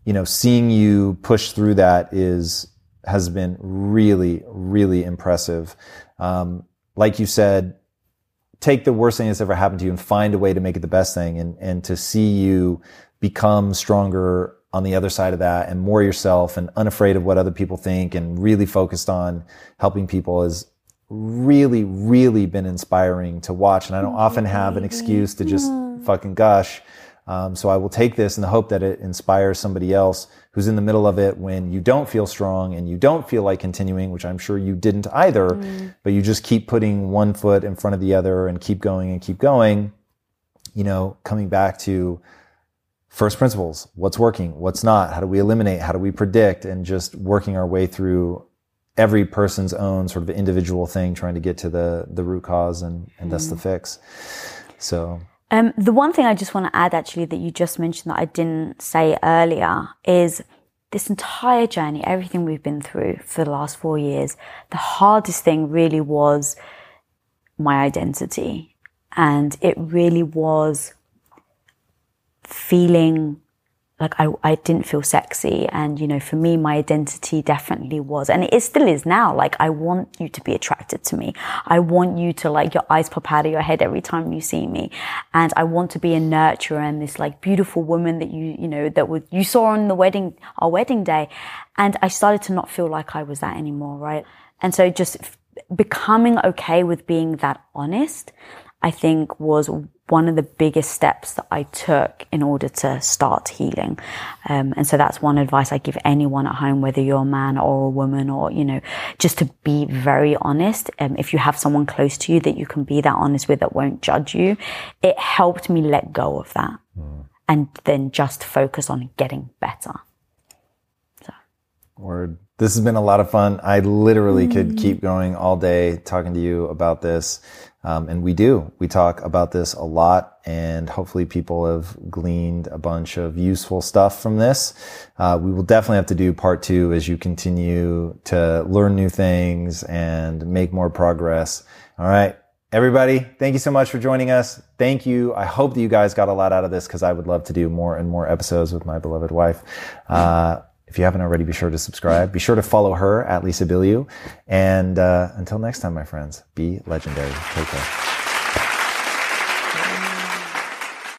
you know, seeing you push through that is has been really, really impressive. Um, like you said, take the worst thing that's ever happened to you and find a way to make it the best thing, and and to see you become stronger on the other side of that and more yourself and unafraid of what other people think and really focused on helping people is really, really been inspiring to watch. And I don't often have an excuse to just fucking gush. Um, so I will take this in the hope that it inspires somebody else who's in the middle of it when you don't feel strong and you don't feel like continuing, which I'm sure you didn't either, but you just keep putting one foot in front of the other and keep going and keep going. You know, coming back to first principles, what's working, what's not, how do we eliminate, how do we predict, and just working our way through every person's own sort of individual thing, trying to get to the the root cause and and thus the fix. So Um, the one thing I just want to add, actually, that you just mentioned that I didn't say earlier is this entire journey, everything we've been through for the last four years, the hardest thing really was my identity. And it really was feeling like I, I didn't feel sexy and you know for me my identity definitely was and it still is now. Like i want you to be attracted to me. I want you to like your eyes pop out of your head every time you see me. And i want to be a nurturer and this like beautiful woman that you you know that would you saw on the wedding our wedding day. And i started to not feel like i was that anymore right? And so just becoming okay with being that honest I think was one of the biggest steps that I took in order to start healing. Um, and so that's one advice I give anyone at home, whether you're a man or a woman or, you know, just to be very honest. Um, if you have someone close to you that you can be that honest with that won't judge you, it helped me let go of that mm. and then just focus on getting better. So. Word. This has been a lot of fun. I literally mm. could keep going all day talking to you about this. Um, and we do. We talk about this a lot, and hopefully, people have gleaned a bunch of useful stuff from this. Uh, we will definitely have to do part two as you continue to learn new things and make more progress. All right. Everybody, thank you so much for joining us. Thank you. I hope that you guys got a lot out of this because I would love to do more and more episodes with my beloved wife. Uh, if you haven't already, be sure to subscribe. Be sure to follow her at Lisa Bilyeu. And uh, until next time, my friends, be legendary. Take care.